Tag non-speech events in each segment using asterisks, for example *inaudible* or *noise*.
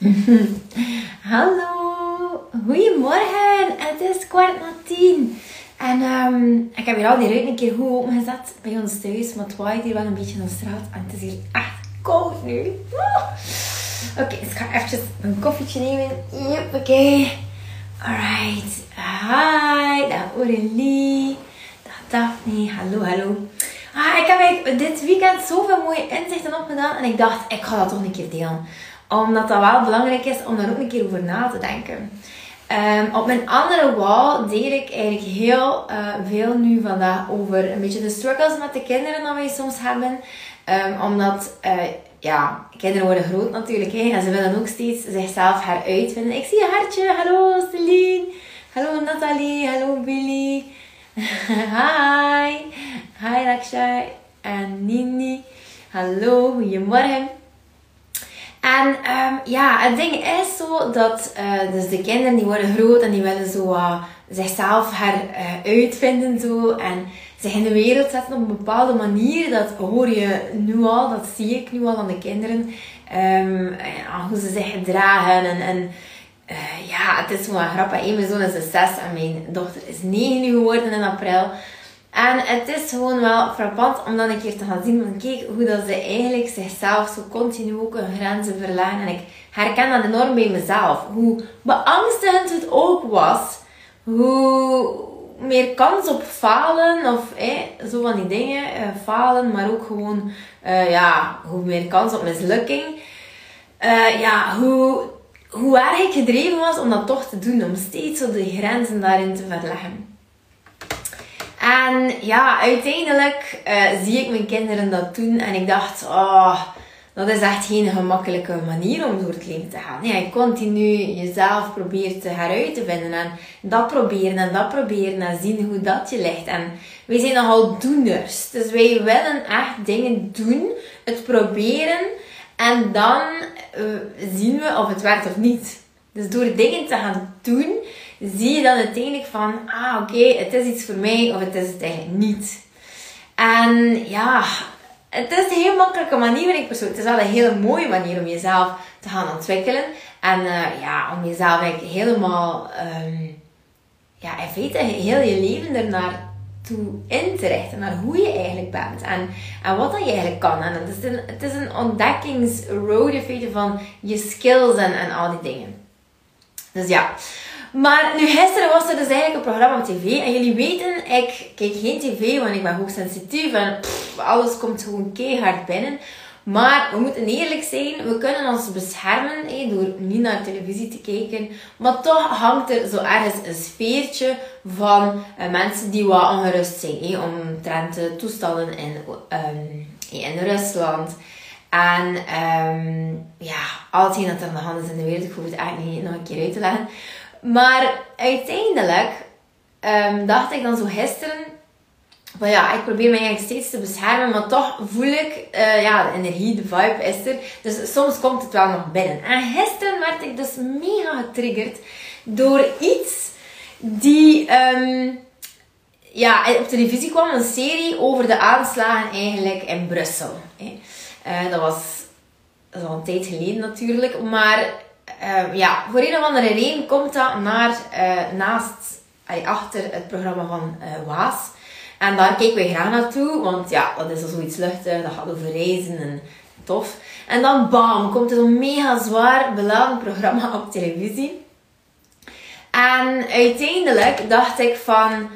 *laughs* Hallo, goedemorgen. Het is kwart na tien. En um, ik heb hier al die ruit een keer goed opengezet bij ons thuis. Maar het waait hier wel een beetje aan de straat. En het is hier echt koud nu. Oké, okay, dus ik ga eventjes een koffietje nemen. Juppakee. Alright. Hi, dag Aurélie. Dag Daphne. Hallo, hallo. Ah, ik heb dit weekend zoveel mooie inzichten opgedaan. En ik dacht, ik ga dat toch een keer delen omdat dat wel belangrijk is om daar ook een keer over na te denken. Um, op mijn andere wall deel ik eigenlijk heel uh, veel nu vandaag over een beetje de struggles met de kinderen dat wij soms hebben. Um, omdat, uh, ja, kinderen worden groot natuurlijk hè, en ze willen ook steeds zichzelf heruitvinden. Ik zie je hartje. Hallo Celine. Hallo Nathalie. Hallo Billy. *laughs* Hi. Hi Lakshay. En Nini. Hallo, goedemorgen. En um, ja, het ding is zo dat uh, dus de kinderen die worden groot en die willen zo zichzelf heruitvinden uh, zo en zich in de wereld zetten op een bepaalde manier. Dat hoor je nu al, dat zie ik nu al aan de kinderen. Um, hoe ze zich gedragen en, en ja, het is gewoon grappig. Mijn zoon is 6 en mijn dochter is 9 geworden in april. En het is gewoon wel frappant om dan een keer te gaan zien van kijk hoe dat ze eigenlijk zichzelf zo continu ook hun grenzen verlagen. En ik herken dat enorm bij mezelf. Hoe beangstigend het ook was. Hoe meer kans op falen of eh, zo van die dingen. Uh, falen, maar ook gewoon uh, ja, hoe meer kans op mislukking. Uh, ja, hoe, hoe erg ik gedreven was om dat toch te doen. Om steeds zo de grenzen daarin te verleggen. En ja, uiteindelijk uh, zie ik mijn kinderen dat doen en ik dacht, oh, dat is echt geen gemakkelijke manier om door het leven te gaan. Ja, je continu jezelf probeert te heruit te vinden en dat proberen en dat proberen en zien hoe dat je ligt. En wij zijn nogal doeners. Dus wij willen echt dingen doen, het proberen en dan uh, zien we of het werkt of niet. Dus door dingen te gaan doen, zie je dan uiteindelijk van, ah oké, het is iets voor mij of het is het eigenlijk niet. En ja, het is een heel makkelijke manier, ik persoonlijk. Het is wel een hele mooie manier om jezelf te gaan ontwikkelen. En uh, ja, om jezelf eigenlijk helemaal, um, ja, in feite heel je leven ernaar toe in te richten. Naar hoe je eigenlijk bent. En, en wat dat je eigenlijk kan. En het is een, het is een ontdekkingsroad van je skills en, en al die dingen. Dus ja. Maar nu gisteren was er dus eigenlijk een programma op tv. En jullie weten, ik kijk geen tv, want ik ben hoogsensitief. En alles komt gewoon keihard binnen. Maar we moeten eerlijk zijn, we kunnen ons beschermen door niet naar televisie te kijken. Maar toch hangt er zo ergens een sfeertje van uh, mensen die wat ongerust zijn. Hé, omtrent de toestanden in, um, in Rusland. En um, ja, alles dat er aan de hand is in de wereld, ik hoef het eigenlijk niet nog een keer uit te leggen. Maar uiteindelijk um, dacht ik dan zo gisteren van ja, ik probeer me eigenlijk steeds te beschermen, maar toch voel ik, uh, ja, de energie, de vibe is er. Dus soms komt het wel nog binnen. En gisteren werd ik dus mega getriggerd door iets die, um, ja, op televisie kwam, een serie over de aanslagen eigenlijk in Brussel. Uh, dat was, dat al een tijd geleden natuurlijk, maar uh, ja, voor een of andere reden komt dat naar, uh, naast, achter het programma van Waas. En daar kijken wij graag naartoe, want ja, dat is al zoiets luchtig, dat gaat over reizen en tof. En dan bam, komt er zo'n mega zwaar beladen programma *laughs* op televisie. En uiteindelijk dacht ik van,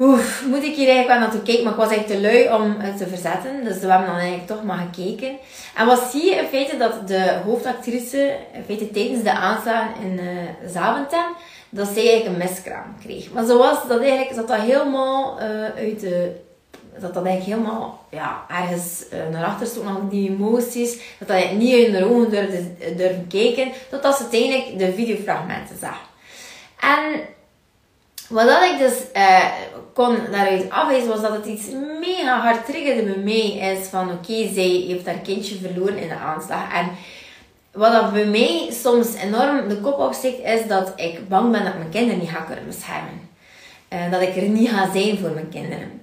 Oef, moet ik hier eigenlijk wel naartoe kijken? Maar ik was eigenlijk te lui om het te verzetten. Dus we hebben dan eigenlijk toch maar gekeken. En wat zie je in feite dat de hoofdactrice, in feite tijdens de aanslagen in uh, Zaventem, dat zij eigenlijk een miskraam kreeg. Maar zoals dat eigenlijk, zat dat helemaal uh, uit de dat dat eigenlijk helemaal ja, ergens uh, naar achter stond, die emoties, dat dat niet in de ogen durfde, durfde kijken, totdat ze uiteindelijk de videofragmenten zag. En wat dat ik dus kon daaruit afwijzen, was dat het iets mega hard triggerde bij mij. Is van, oké, zij heeft haar kindje verloren in de aanslag. En wat dat bij mij soms enorm de kop opsteekt, is dat ik bang ben dat mijn kinderen niet ga kunnen beschermen. Uh, dat ik er niet ga zijn voor mijn kinderen.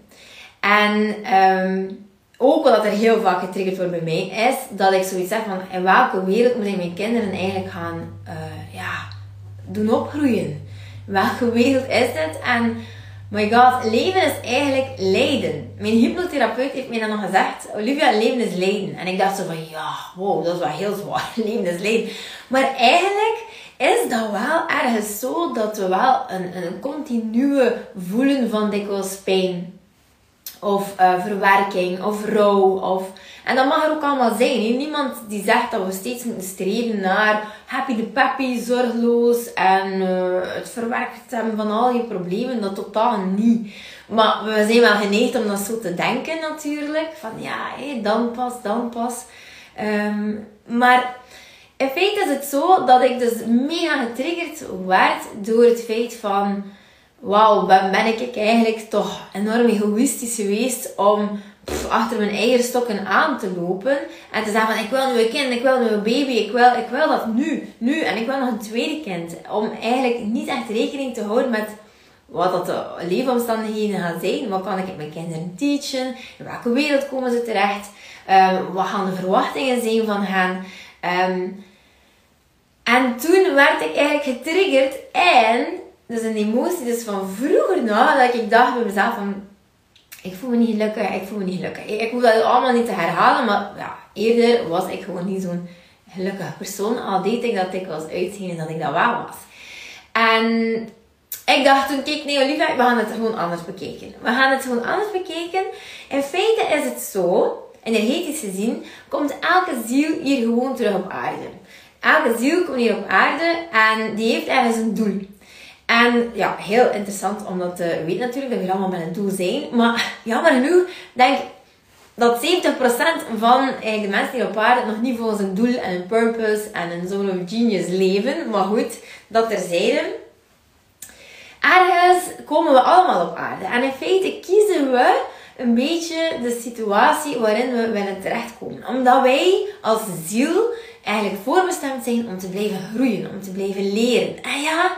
En um, ook wat er heel vaak getriggerd wordt bij mij, is dat ik zoiets zeg van in welke wereld moet ik mijn kinderen eigenlijk gaan uh, ja, doen opgroeien? Welke wereld is dit? En my god, leven is eigenlijk lijden. Mijn hypnotherapeut heeft mij dan nog gezegd, Olivia, leven is lijden. En ik dacht zo van, ja, wow, dat is wel heel zwaar. *laughs* leven is lijden. Maar eigenlijk is dat wel ergens zo dat we wel een, een continue voelen van dikwijls pijn of uh, verwerking, of rouw. Of... En dat mag er ook allemaal zijn. Niemand die zegt dat we steeds moeten streven naar happy the peppy, zorgloos en uh, het verwerkt hebben van al je problemen. Dat totaal niet. Maar we zijn wel geneigd om dat zo te denken natuurlijk. Van ja, hey, dan pas, dan pas. Um, maar in feite is het zo dat ik dus mega getriggerd werd door het feit van wauw, ben, ben ik eigenlijk toch enorm egoïstisch geweest om achter mijn eigen stokken aan te lopen. En te zeggen van, ik wil nu een kind, ik wil nu een baby, ik wil, ik wil dat nu, nu. En ik wil nog een tweede kind. Om eigenlijk niet echt rekening te houden met wat dat de leefomstandigheden gaan zijn. Wat kan ik mijn kinderen teachen? In welke wereld komen ze terecht? Um, wat gaan de verwachtingen zijn van hen? Um, en toen werd ik eigenlijk getriggerd en dus een emotie dus van vroeger nog, dat ik dacht bij mezelf van, ik voel me niet gelukkig, ik voel me niet gelukkig. Ik, ik hoef dat allemaal niet te herhalen, maar ja, eerder was ik gewoon niet zo'n gelukkige persoon. Al deed ik dat ik was uitzien dat ik dat wel was. En ik dacht toen, kijk nee Olivia, we gaan het gewoon anders bekijken. We gaan het gewoon anders bekijken. In feite is het zo, energetisch gezien, komt elke ziel hier gewoon terug op aarde. Elke ziel komt hier op aarde en die heeft ergens een doel. En ja, heel interessant om dat te weten natuurlijk, dat we allemaal met een doel zijn. Maar *laughs* jammer genoeg, denk dat 70% van de mensen die op aarde nog niet volgens een doel en een purpose en een zone of genius leven. Maar goed, dat terzijde. Ergens komen we allemaal op aarde. En in feite kiezen we een beetje de situatie waarin we willen terechtkomen. Omdat wij als ziel eigenlijk voorbestemd zijn om te blijven groeien, om te blijven leren. En ja,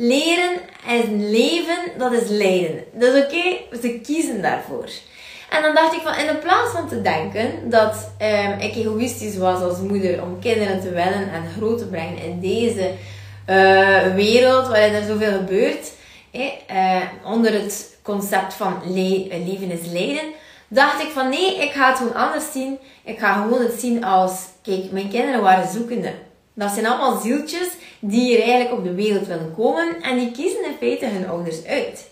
Leren en leven, dat is lijden. Dat is oké, ze kiezen daarvoor. En dan dacht ik van, in plaats van te denken dat um, ik egoïstisch was als moeder om kinderen te willen en groot te brengen in deze uh, wereld waarin er zoveel gebeurt, uh, onder het concept van le leven is lijden, dacht ik van nee, ik ga het gewoon anders zien. Ik ga gewoon het zien als, kijk, mijn kinderen waren zoekende. Dat zijn allemaal zieltjes die hier eigenlijk op de wereld willen komen en die kiezen in feite hun ouders uit.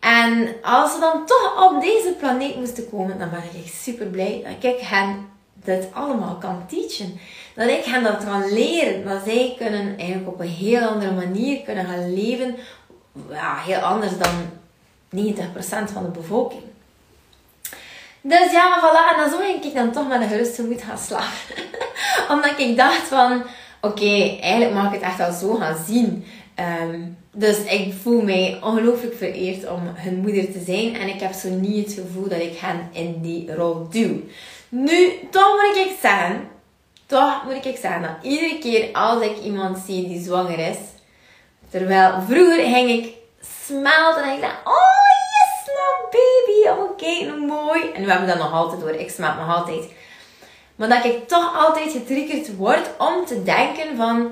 En als ze dan toch op deze planeet moesten komen, dan ben ik super blij dat ik hen dit allemaal kan teachen. Dat ik hen dat kan leren. Dat zij kunnen eigenlijk op een heel andere manier kunnen gaan leven. Ja, heel anders dan 90% van de bevolking. Dus ja, voilà. En dan zo ging ik dan toch met een gerust moet gaan slapen. *laughs* Omdat ik dacht van oké, eigenlijk mag ik het echt wel zo gaan zien. Ehm, dus ik voel mij ongelooflijk vereerd om hun moeder te zijn. En ik heb zo niet het gevoel dat ik hen in die rol duw. Nu, toch moet ik zeggen, toch moet ik zeggen dat iedere keer als ik iemand zie die zwanger is, terwijl vroeger ging ik smelten en ik dacht, oh yes, no baby, kijk, mooi. En we hebben dat nog altijd door, ik smelt nog altijd. Maar dat ik toch altijd getriggerd word om te denken van...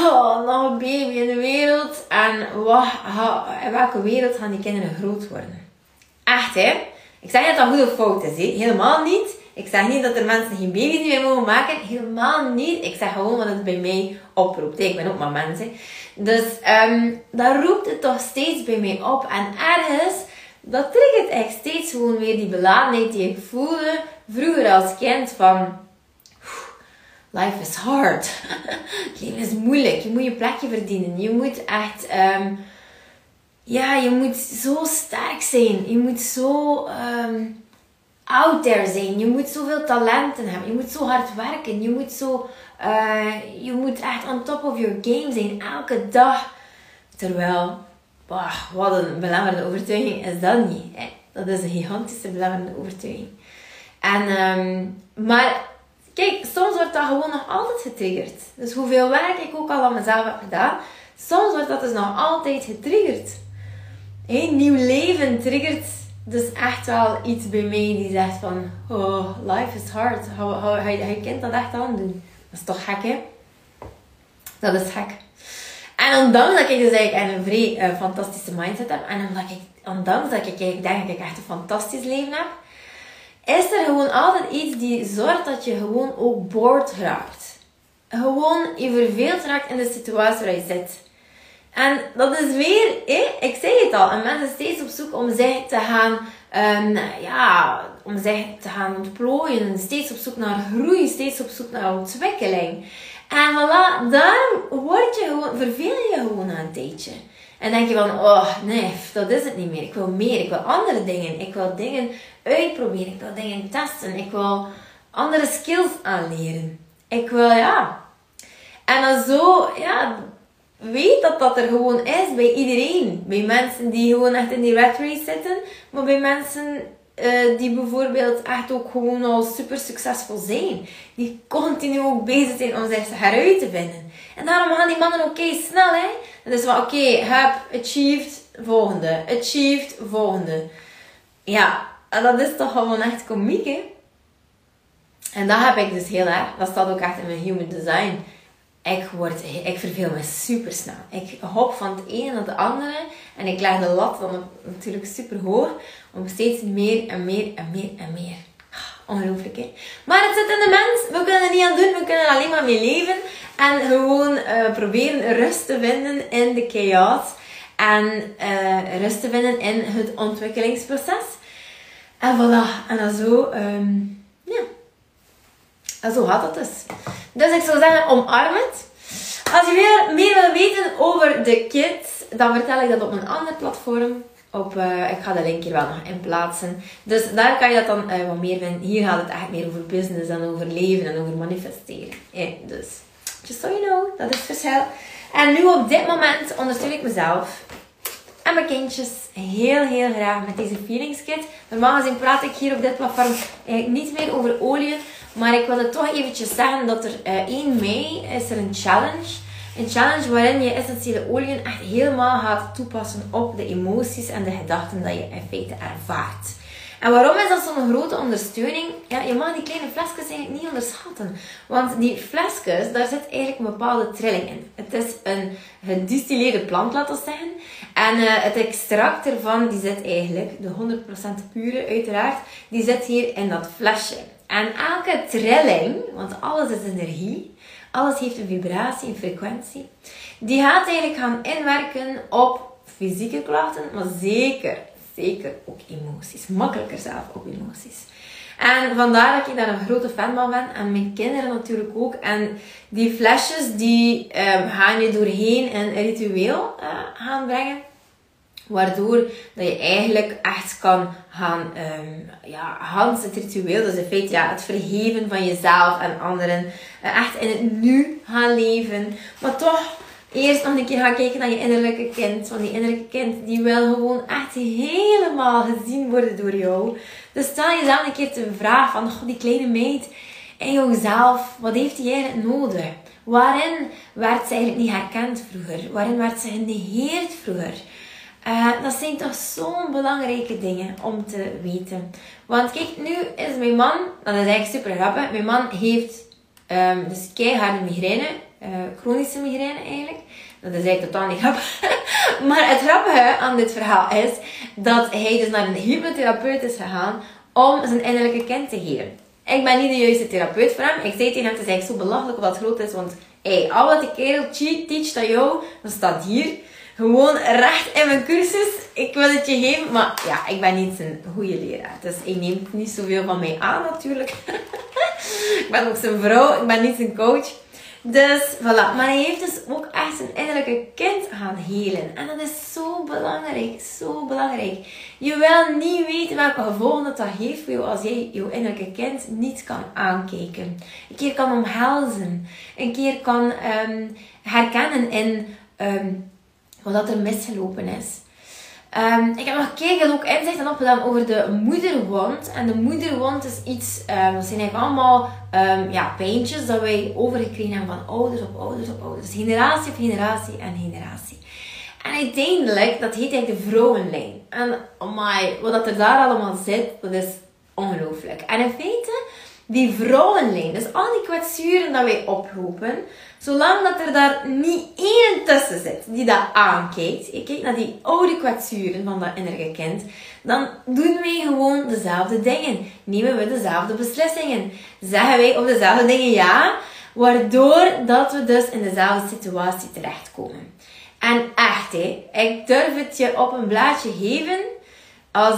Oh, nog een baby in de wereld. En wat, in welke wereld gaan die kinderen groot worden? Echt, hè? Ik zeg niet dat dat goed of fout is. Hè? Helemaal niet. Ik zeg niet dat er mensen geen baby's meer mogen maken. Helemaal niet. Ik zeg gewoon wat het bij mij oproept. Ik ben ook maar mensen. Dus um, dat roept het toch steeds bij mij op. En ergens, dat triggert echt steeds gewoon weer die beladenheid die ik voelde vroeger als kind van life is hard. *laughs* Het leven is moeilijk. Je moet je plekje verdienen. Je moet echt, um, ja, je moet zo sterk zijn. Je moet zo um, out there zijn. Je moet zoveel talenten hebben. Je moet zo hard werken. Je moet zo, uh, je moet echt on top of your game zijn. Elke dag. Terwijl, bah, wat een belemmerende overtuiging is dat niet. Hè? Dat is een gigantische belemmerende overtuiging. En, um, maar kijk, soms wordt dat gewoon nog altijd getriggerd. Dus hoeveel werk ik ook al aan mezelf heb gedaan, soms wordt dat dus nog altijd getriggerd. Nieuw leven triggert dus echt wel iets bij mij die zegt van, oh, life is hard. Je kind dat echt aandoen. Dat is toch gek, hè? Dat is gek. En ondanks dat ik dus eigenlijk een vrij uh, fantastische mindset heb, en omdat ik, ondanks dat ik denk dat ik echt een fantastisch leven heb, is er gewoon altijd iets die zorgt dat je gewoon ook bored raakt. Gewoon je verveeld raakt in de situatie waar je zit. En dat is weer, ik zei het al, en mensen steeds op zoek om zich te gaan, um, ja, om zich te gaan ontplooien. Steeds op zoek naar groei, steeds op zoek naar ontwikkeling. En voilà, daar word je gewoon, verveel je gewoon een tijdje. En denk je van, oh nee, dat is het niet meer. Ik wil meer, ik wil andere dingen. Ik wil dingen uitproberen, ik wil dingen testen. Ik wil andere skills aanleren. Ik wil, ja. En dan zo, ja, weet dat dat er gewoon is bij iedereen. Bij mensen die gewoon echt in die red race zitten, maar bij mensen uh, die bijvoorbeeld echt ook gewoon al super succesvol zijn. Die continu ook bezig zijn om zich heruit te vinden. En daarom gaan die mannen oké snel, hè. Dat is wel oké, heb, achieved, volgende. Achieved, volgende. Ja, dat is toch gewoon echt komiek, hè. En dat heb ik dus heel erg. Dat staat ook echt in mijn human design ik, word, ik verveel me super snel. Ik hop van het ene naar het andere en ik leg de lat dan natuurlijk super hoog om steeds meer en meer en meer en meer. Ongelooflijk, hè? Maar het zit in de mens. We kunnen er niet aan doen. We kunnen er alleen maar mee leven. En gewoon uh, proberen rust te vinden in de chaos. En uh, rust te vinden in het ontwikkelingsproces. En voilà. En dan zo, um, ja, en zo gaat het dus. Dus ik zou zeggen, omarm. Als je meer wil weten over de kids, dan vertel ik dat op een ander platform. Op, uh, ik ga de link hier wel nog in plaatsen. Dus daar kan je dat dan uh, wat meer vinden. Hier gaat het echt meer over business en over leven en over manifesteren. Dus, just so you know, dat is het verschil. En nu op dit moment ondersteun ik mezelf en mijn kindjes heel, heel graag met deze feelings kit. Normaal gezien praat ik hier op dit platform eigenlijk niet meer over olie. Maar ik wilde toch eventjes zeggen dat er uh, eh, 1 mei is er een challenge. Een challenge waarin je essentiële oliën echt helemaal gaat toepassen op de emoties en de gedachten dat je in feite ervaart. En waarom is dat zo'n grote ondersteuning? Ja, je mag die kleine flesjes eigenlijk niet onderschatten. Want die flesjes, daar zit eigenlijk een bepaalde trilling in. Het is een gedistilleerde plant, laten we zeggen. En uh, het extract ervan, die zit eigenlijk, de 100% pure uiteraard, die zit hier in dat flesje. En elke trilling, want alles is energie, alles heeft een vibratie, een frequentie, die gaat eigenlijk gaan inwerken op fysieke klachten, maar zeker, zeker ook emoties. Makkelijker zelf ook emoties. En vandaar dat ik daar een grote fan van ben. En mijn kinderen natuurlijk ook. En die flesjes die um, gaan je doorheen een ritueel uh, gaan brengen. Waardoor dat je eigenlijk echt kan gaan, um, ja, Hans het ritueel, dus in feite ja, het vergeven van jezelf en anderen. Uh, echt in het nu gaan leven. Maar toch eerst nog een keer gaan kijken naar je innerlijke kind. Want die innerlijke kind die wil gewoon echt helemaal gezien worden door jou. Dus stel jezelf een keer de vraag van oh, die kleine meid in jouzelf, wat heeft die eigenlijk nodig? Waarin werd ze eigenlijk niet herkend vroeger? Waarin werd ze genegeerd vroeger? Uh, dat zijn toch zo'n belangrijke dingen om te weten. Want kijk, nu is mijn man, dat is eigenlijk super grappig. Mijn man heeft um, dus keiharde migraine, uh, chronische migraine eigenlijk. Dat is eigenlijk totaal niet grappig. *laughs* maar het grappige aan dit verhaal is dat hij dus naar een hypnotherapeut is gegaan om zijn innerlijke kind te geven. Ik ben niet de juiste therapeut voor hem. Ik zei tegen hem, het is eigenlijk zo belachelijk wat groot is, want hey, al wat die kerel teach aan jou, dat staat hier gewoon recht in mijn cursus. Ik wil het je geven, maar ja, ik ben niet een goede leraar. Dus ik neem niet zoveel van mij aan natuurlijk. *laughs* ik ben ook zijn vrouw, ik ben niet zijn coach. Dus voilà. Maar hij heeft dus ook echt zijn innerlijke kind gaan helen. En dat is zo belangrijk. Zo belangrijk. Je wil niet weten welke gevolgen dat, dat heeft voor jou als jij jouw innerlijke kind niet kan aankijken. Een keer kan omhelzen. Een keer kan um, herkennen in um, wat er misgelopen is. Um, ik heb nog gekeken ook inzichten opgedaan over de moederwond. En de moederwond is iets, um, dat zijn eigenlijk allemaal um, ja, pijntjes dat wij overgekregen hebben van ouders op ouders op ouders. Generatie op generatie en generatie. En uiteindelijk, dat heet eigenlijk de vrouwenlijn. En oh my, wat er daar allemaal zit, dat is ongelooflijk. En in feite, die vrouwenlijn, dus al die kwetsuren dat wij oplopen, zolang dat er daar niet één tussen zit die dat aankijkt, je kijkt naar die oude kwetsuren van dat innerlijke kind, dan doen wij gewoon dezelfde dingen. Nemen we dezelfde beslissingen. Zeggen wij op dezelfde dingen ja, waardoor dat we dus in dezelfde situatie terechtkomen. En echt, hè, ik durf het je op een blaadje geven als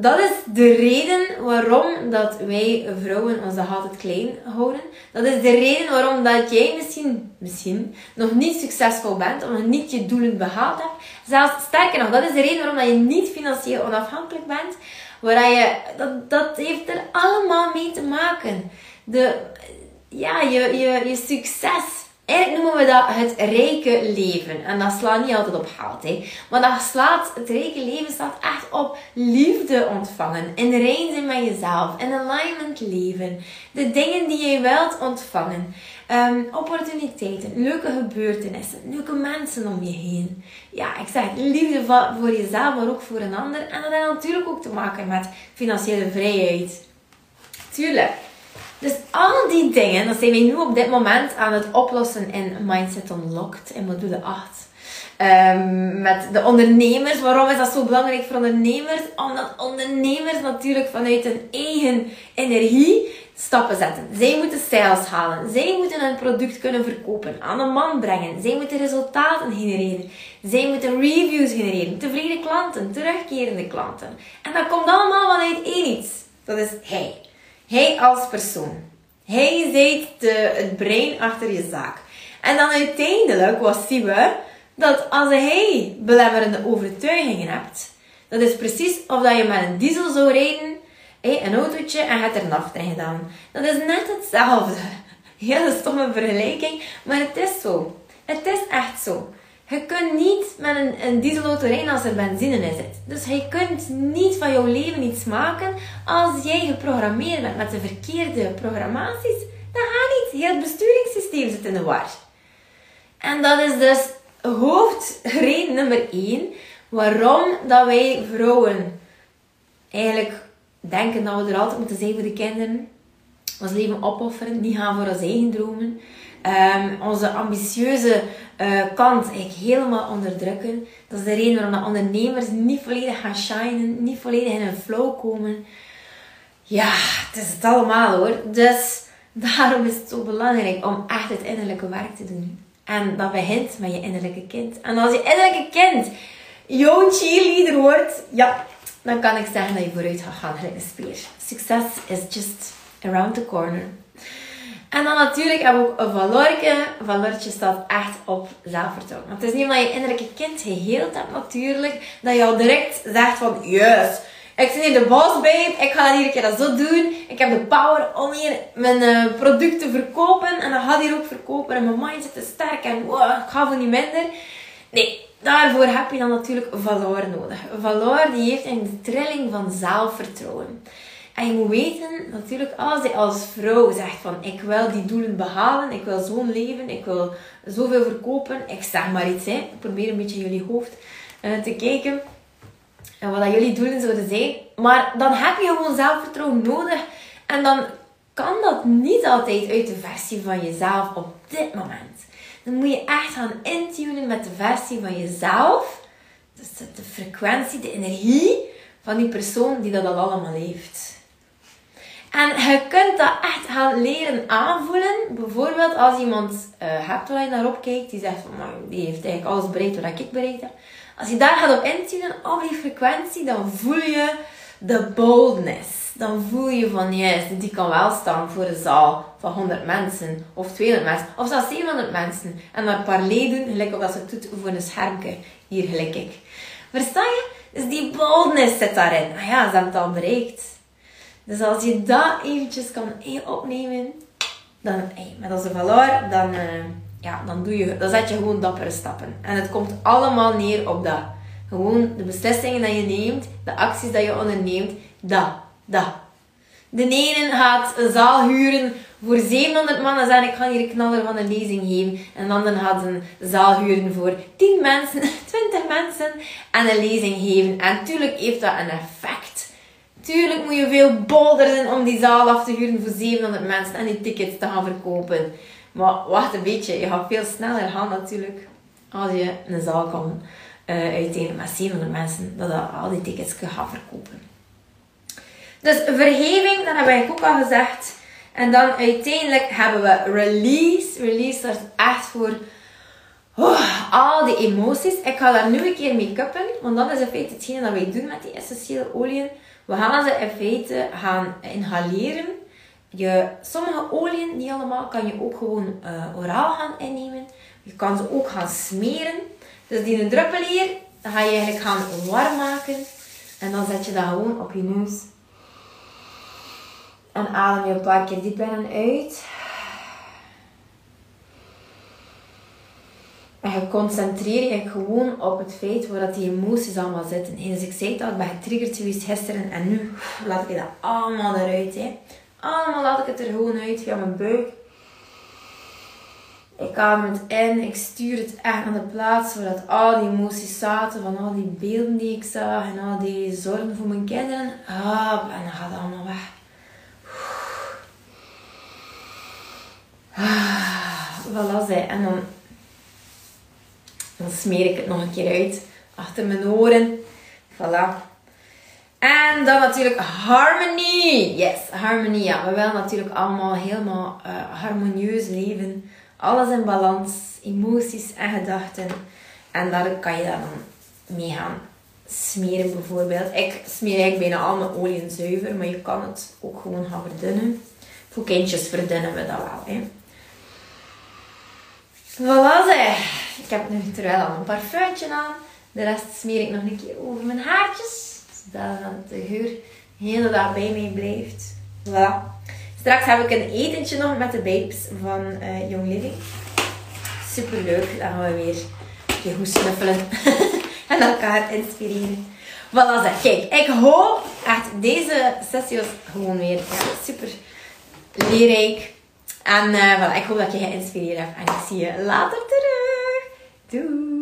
dat is de reden waarom dat wij vrouwen nog altijd klein houden. Dat is de reden waarom dat jij misschien, misschien nog niet succesvol bent, of nog niet je doelen behaald hebt. Zelfs sterker nog, dat is de reden waarom dat je niet financieel onafhankelijk bent. Waar je, dat, dat heeft er allemaal mee te maken. De, ja, je, je, je succes Eigenlijk noemen we dat het rijke leven. En dat slaat niet altijd op geld. Hè. Maar dat slaat, het rijke leven staat echt op liefde ontvangen. In rijden zijn met jezelf. In alignment leven. De dingen die je wilt ontvangen. Um, opportuniteiten, leuke gebeurtenissen, leuke mensen om je heen. Ja, ik zeg liefde voor jezelf, maar ook voor een ander. En dat heeft natuurlijk ook te maken met financiële vrijheid. Tuurlijk. Dus al die dingen, dat zijn wij nu op dit moment aan het oplossen in Mindset Unlocked in module 8. Um, met de ondernemers. Waarom is dat zo belangrijk voor ondernemers? Omdat ondernemers natuurlijk vanuit hun eigen energie stappen zetten. Zij moeten sales halen. Zij moeten hun product kunnen verkopen, aan de man brengen. Zij moeten resultaten genereren. Zij moeten reviews genereren. Tevreden klanten, terugkerende klanten. En dat komt allemaal vanuit één iets. Dat is hij. Hij als persoon. Hij zit de, het brein achter je zaak. En dan uiteindelijk, wat zien we? Dat als hij belemmerende overtuigingen hebt, dat is precies of dat je met een diesel zou rijden, een autootje, en het er een aftrein gedaan. Dat is net hetzelfde. *laughs* Hele stomme vergelijking, maar het is zo. Het is echt zo. Je kunt niet met een, een dieselauto rijden als er benzine in zit. Dus je kunt niet van jouw leven iets maken als jij geprogrammeerd bent met de verkeerde programmaties. Dat gaat niet. Heel het besturingssysteem zit in de war. En dat is dus hoofdreden nummer 1 waarom dat wij vrouwen eigenlijk denken dat we er altijd moeten zijn voor de kinderen. Ons leven opofferen, niet gaan voor onze eigen dromen. Um, onze ambitieuze uh, kant eigenlijk helemaal onderdrukken. Dat is de reden waarom de ondernemers niet volledig gaan shinen, niet volledig in hun flow komen. Ja, het is het allemaal hoor. Dus *laughs* daarom is het zo belangrijk om echt het innerlijke werk te doen. En dat begint met je innerlijke kind. En als je innerlijke kind jouw cheerleader wordt, ja, dan kan ik zeggen dat je vooruit gaat gaan gelijk een speer. Succes is just around the corner. En dan natuurlijk hebben we ook een valorke. Valortje staat echt op zelfvertrouwen. Want het is niet omdat je innerlijke kind geheeld hebt natuurlijk, dat je al direct zegt van, yes, ik zit hier de boss babe, ik ga hier een keer dat zo doen. Ik heb de power om hier mijn uh, product te verkopen. En dan ga ik hier ook verkopen. En mijn mindset is sterk en wow, ik ga voor niet minder. Nee, daarvoor heb je dan natuurlijk valor nodig. Valor die heeft een trilling van zelfvertrouwen. En je moet weten, natuurlijk, als je als vrouw zegt van ik wil die doelen behalen, ik wil zo'n leven, ik wil zoveel verkopen, ik zeg maar iets, hè. ik probeer een beetje jullie hoofd uh, te kijken en wat dat jullie doelen zouden zijn. Maar dan heb je gewoon zelfvertrouwen nodig en dan kan dat niet altijd uit de versie van jezelf op dit moment. Dan moet je echt gaan intunen met de versie van jezelf, dus de frequentie, de energie van die persoon die dat allemaal heeft. En je kunt dat echt gaan leren aanvoelen. Bijvoorbeeld als iemand uh, hebt waar je naar opkijkt, die zegt van, die heeft eigenlijk alles bereikt wat ik bereikt heb. Als je daar gaat op intunen, op die frequentie, dan voel je de boldness. Dan voel je van, yes, die kan wel staan voor een zaal van 100 mensen, of 200 mensen, of zelfs 700 mensen. En dan een paar leden, gelijk op ze doet voor een schermpje, hier gelijk ik. Versta je? Dus die boldness zit daarin. Ah ja, ze hebben het al bereikt. Dus als je dat eventjes kan opnemen, dan, met onze valor, dan, uh, ja, dan, doe je, dan zet je gewoon dappere stappen. En het komt allemaal neer op dat. Gewoon de beslissingen die je neemt, de acties die je onderneemt, dat, dat. De ene gaat een zaal huren voor 700 man en ik ga hier een knaller van een lezing geven. En de andere gaat een zaal huren voor 10 mensen, *laughs* 20 mensen en een lezing geven. En natuurlijk heeft dat een effect. Tuurlijk moet je veel bolder zijn om die zaal af te huren voor 700 mensen en die tickets te gaan verkopen. Maar wacht een beetje, je gaat veel sneller gaan natuurlijk als je een zaal kan uh, uitdelen met 700 mensen, dat je al die tickets kan gaan verkopen. Dus vergeving, dat heb ik ook al gezegd. En dan uiteindelijk hebben we release. Release staat echt voor oh, die emoties. Ik ga daar nu een keer mee kuppen, want dat is in feite hetgene dat wij doen met die essentiële oliën. We gaan ze in feite gaan inhaleren. Je, sommige oliën, niet allemaal, kan je ook gewoon uh, oraal gaan innemen. Je kan ze ook gaan smeren. Dus die druppel hier, ga je eigenlijk gaan warm maken. En dan zet je dat gewoon op je neus. En adem je een paar keer diep in en uit. En je concentreer je gewoon op het feit waar die emoties allemaal zitten. En dus ik zei dat, ik ben getriggerd geweest gisteren en nu laat ik dat allemaal eruit. Hè. Allemaal laat ik het er gewoon uit via mijn buik. Ik adem het in, ik stuur het echt naar de plaats waar dat al die emoties zaten, van al die beelden die ik zag en al die zorgen voor mijn kinderen. Ah, en dan gaat het allemaal weg. Ah, voilà, zei. En dan, dan smeer ik het nog een keer uit achter mijn oren. Voilà. En dan natuurlijk harmonie. Yes, harmonie. Ja, we willen natuurlijk allemaal helemaal uh, harmonieus leven. Alles in balans, emoties en gedachten. En daar kan je dan mee gaan smeren bijvoorbeeld. Ik smeer eigenlijk bijna al mijn oliën zuiver, maar je kan het ook gewoon gaan verdunnen. Voor kindjes verdunnen we dat wel. Hè. Voilà zeg. Ik heb nu terwijl al een parfumtje aan. De rest smeer ik nog een keer over mijn haartjes. Zodat de geur de hele dag bij mij blijft. Voilà. Straks heb ik een etentje nog met de babes van uh, Young Living. Super leuk. Dan gaan we weer je goed snuffelen. *laughs* en elkaar inspireren. Voilà zeg. Kijk, ik hoop echt deze sessie was gewoon weer ja, super leerrijk. En uh, voilà, ik hoop dat je geïnspireerd hebt. En ik zie je later terug. Do.